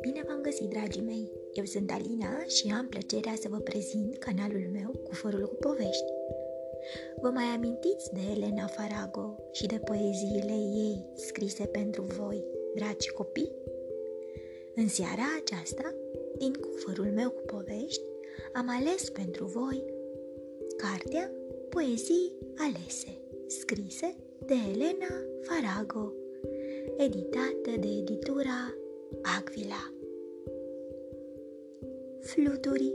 Bine v-am găsit, dragii mei! Eu sunt Alina și am plăcerea să vă prezint canalul meu cu fărul cu povești. Vă mai amintiți de Elena Farago și de poeziile ei scrise pentru voi, dragi copii? În seara aceasta, din cufărul meu cu povești, am ales pentru voi cartea Poezii alese, scrise de Elena Farago, editată de editura Agvila. Fluturi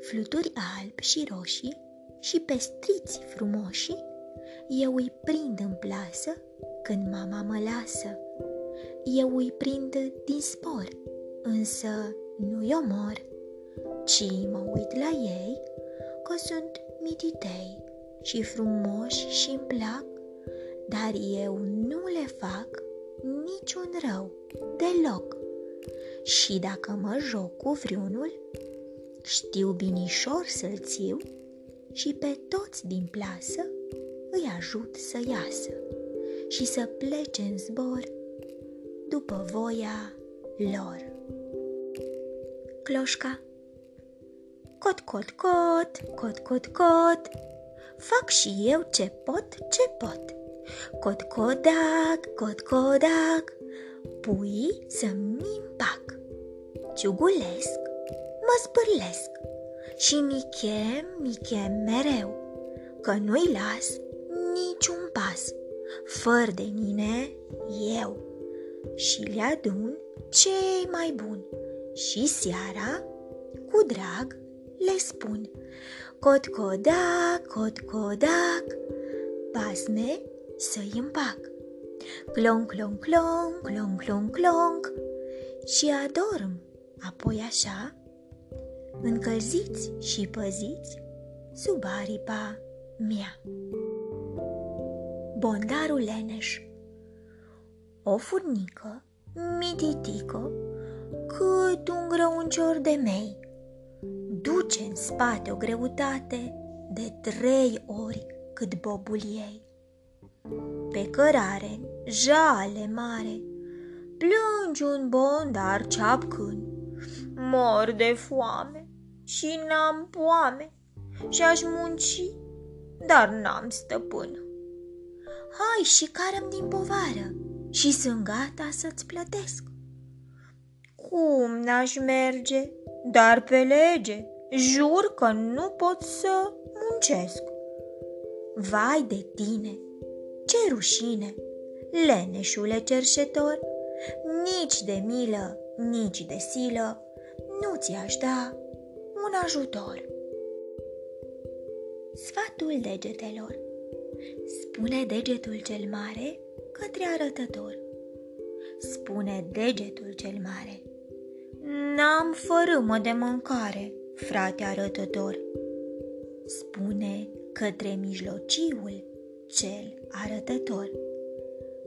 Fluturi albi și roșii și pestriți frumoși, eu îi prind în plasă când mama mă lasă. Eu îi prind din spor, însă nu-i omor, ci mă uit la ei că sunt mititei și frumoși și îmi plac, dar eu nu le fac niciun rău deloc. Și dacă mă joc cu vreunul, știu binișor să-l țiu și pe toți din plasă îi ajut să iasă și să plece în zbor după voia lor. Cloșca Cot, cot, cot, cot, cot, cot, fac și eu ce pot, ce pot. Cot, codac, cot, codac, pui să-mi împac. Ciugulesc, mă spârlesc și mi chem, mi chem mereu, că nu-i las niciun pas, fără de mine eu. Și le adun cei mai buni și seara, cu drag, le spun Cot codac, cot codac, pasme să-i împac. Clonc, clonc, clonc, clonc, clonc, clonc și adorm apoi așa, încălziți și păziți sub aripa mea. Bondarul Leneș O furnică mititică cât un grăuncior de mei duce în spate o greutate de trei ori cât bobul ei. Pe cărare, jale mare, plângi un bondar ceapcând, mor de foame și n-am poame și aș munci, dar n-am stăpân. Hai și carăm din povară și sunt gata să-ți plătesc. Cum n-aș merge, dar pe lege, jur că nu pot să muncesc. Vai de tine, ce rușine, leneșule cerșetor, nici de milă, nici de silă, nu ți-aș da un ajutor. Sfatul degetelor Spune degetul cel mare către arătător. Spune degetul cel mare. N-am fărâmă de mâncare, frate arătător. Spune către mijlociul cel arătător.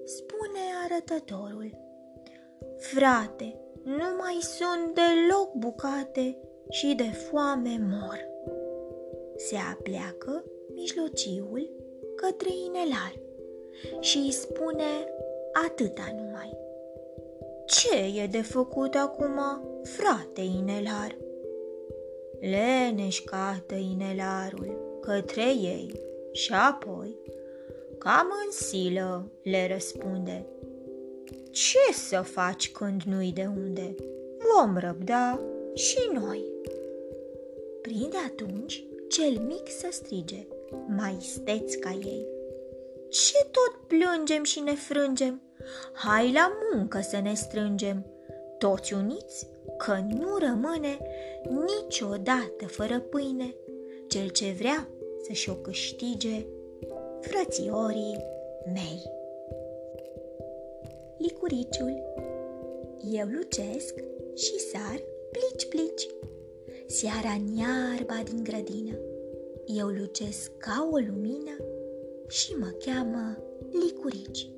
Spune arătătorul. Frate, nu mai sunt deloc bucate și de foame mor. Se apleacă mijlociul către inelar și îi spune atâta numai. Ce e de făcut acum, frate inelar? Leneșcată inelarul către ei și apoi, cam în silă, le răspunde. Ce să faci când nu-i de unde? Vom răbda și noi. Prinde atunci cel mic să strige, mai steți ca ei. Ce tot plângem și ne frângem? Hai la muncă să ne strângem, toți uniți, că nu rămâne niciodată fără pâine cel ce vrea să-și o câștige frățiorii mei. Licuriciul Eu lucesc și sar plici plici. Seara în iarba din grădină Eu lucesc ca o lumină și mă cheamă Licurici.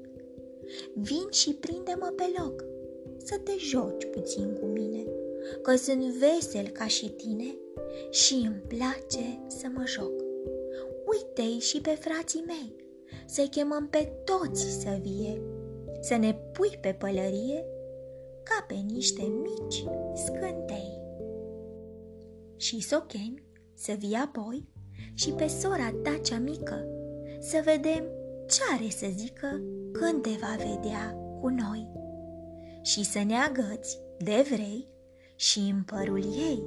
Vin și prinde-mă pe loc Să te joci puțin cu mine Că sunt vesel ca și tine Și îmi place să mă joc Uite-i și pe frații mei să chemăm pe toți să vie, să ne pui pe pălărie ca pe niște mici scântei. Și să o chemi să vie apoi și pe sora ta cea mică, să vedem ce are să zică când te va vedea cu noi. Și să ne agăți de vrei și în părul ei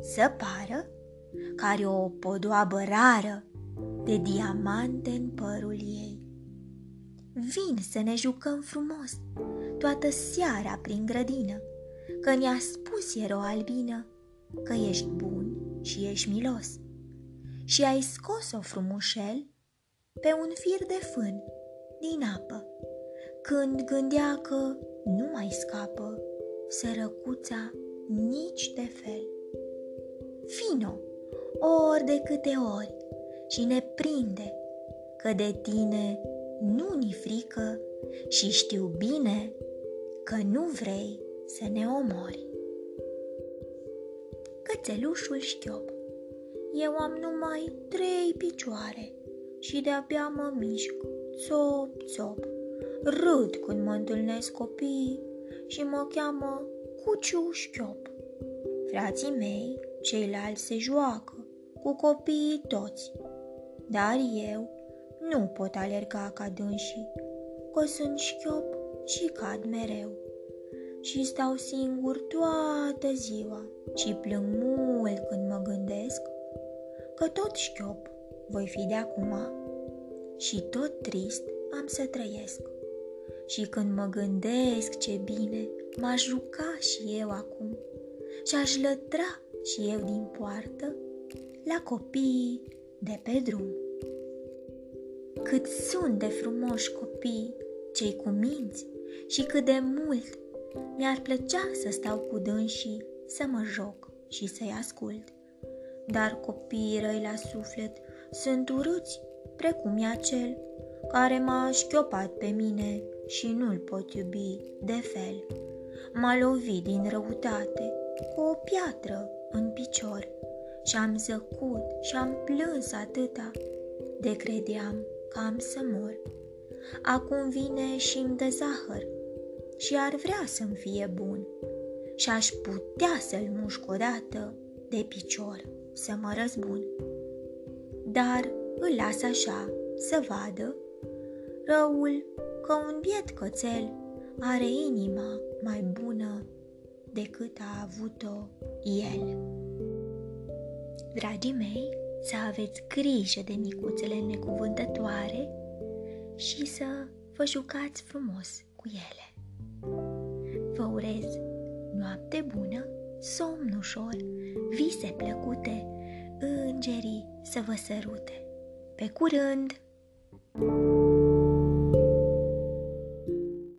să pară care o podoabă rară de diamante în părul ei. Vin să ne jucăm frumos toată seara prin grădină, că ne-a spus ero albină că ești bun și ești milos. Și ai scos-o frumușel pe un fir de fân din apă, când gândea că nu mai scapă sărăcuța nici de fel. Vino, ori de câte ori, și ne prinde că de tine nu ni frică și știu bine că nu vrei să ne omori. Cățelușul șchiop Eu am numai trei picioare și de-abia mă mișc, țop, țop. Râd când mă întâlnesc copiii și mă cheamă Cuciu Șchiop. Frații mei, ceilalți se joacă, cu copiii toți, dar eu nu pot alerga ca dânsii, că sunt șchiop și cad mereu. Și stau singur toată ziua și plâng mult când mă gândesc că tot șchiop voi fi de acum și tot trist am să trăiesc. Și când mă gândesc ce bine m-aș juca și eu acum și aș lătra și eu din poartă la copiii de pe drum. Cât sunt de frumoși copii, cei cu minți, și cât de mult mi-ar plăcea să stau cu dânsii, să mă joc și să-i ascult. Dar copiii răi la suflet sunt urâți, precum e acel care m-a șchiopat pe mine și nu-l pot iubi de fel. M-a lovit din răutate cu o piatră în picior și am zăcut și am plâns atâta de credeam că am să mor. Acum vine și îmi dă zahăr și ar vrea să-mi fie bun și aș putea să-l mușc odată de picior să mă răzbun. Dar îl las așa să vadă răul că un biet cățel are inima mai bună decât a avut-o el. Dragii mei, să aveți grijă de micuțele necuvântătoare și să vă jucați frumos cu ele. Vă urez noapte bună, somn ușor, vise plăcute, îngerii să vă sărute. Pe curând! thank you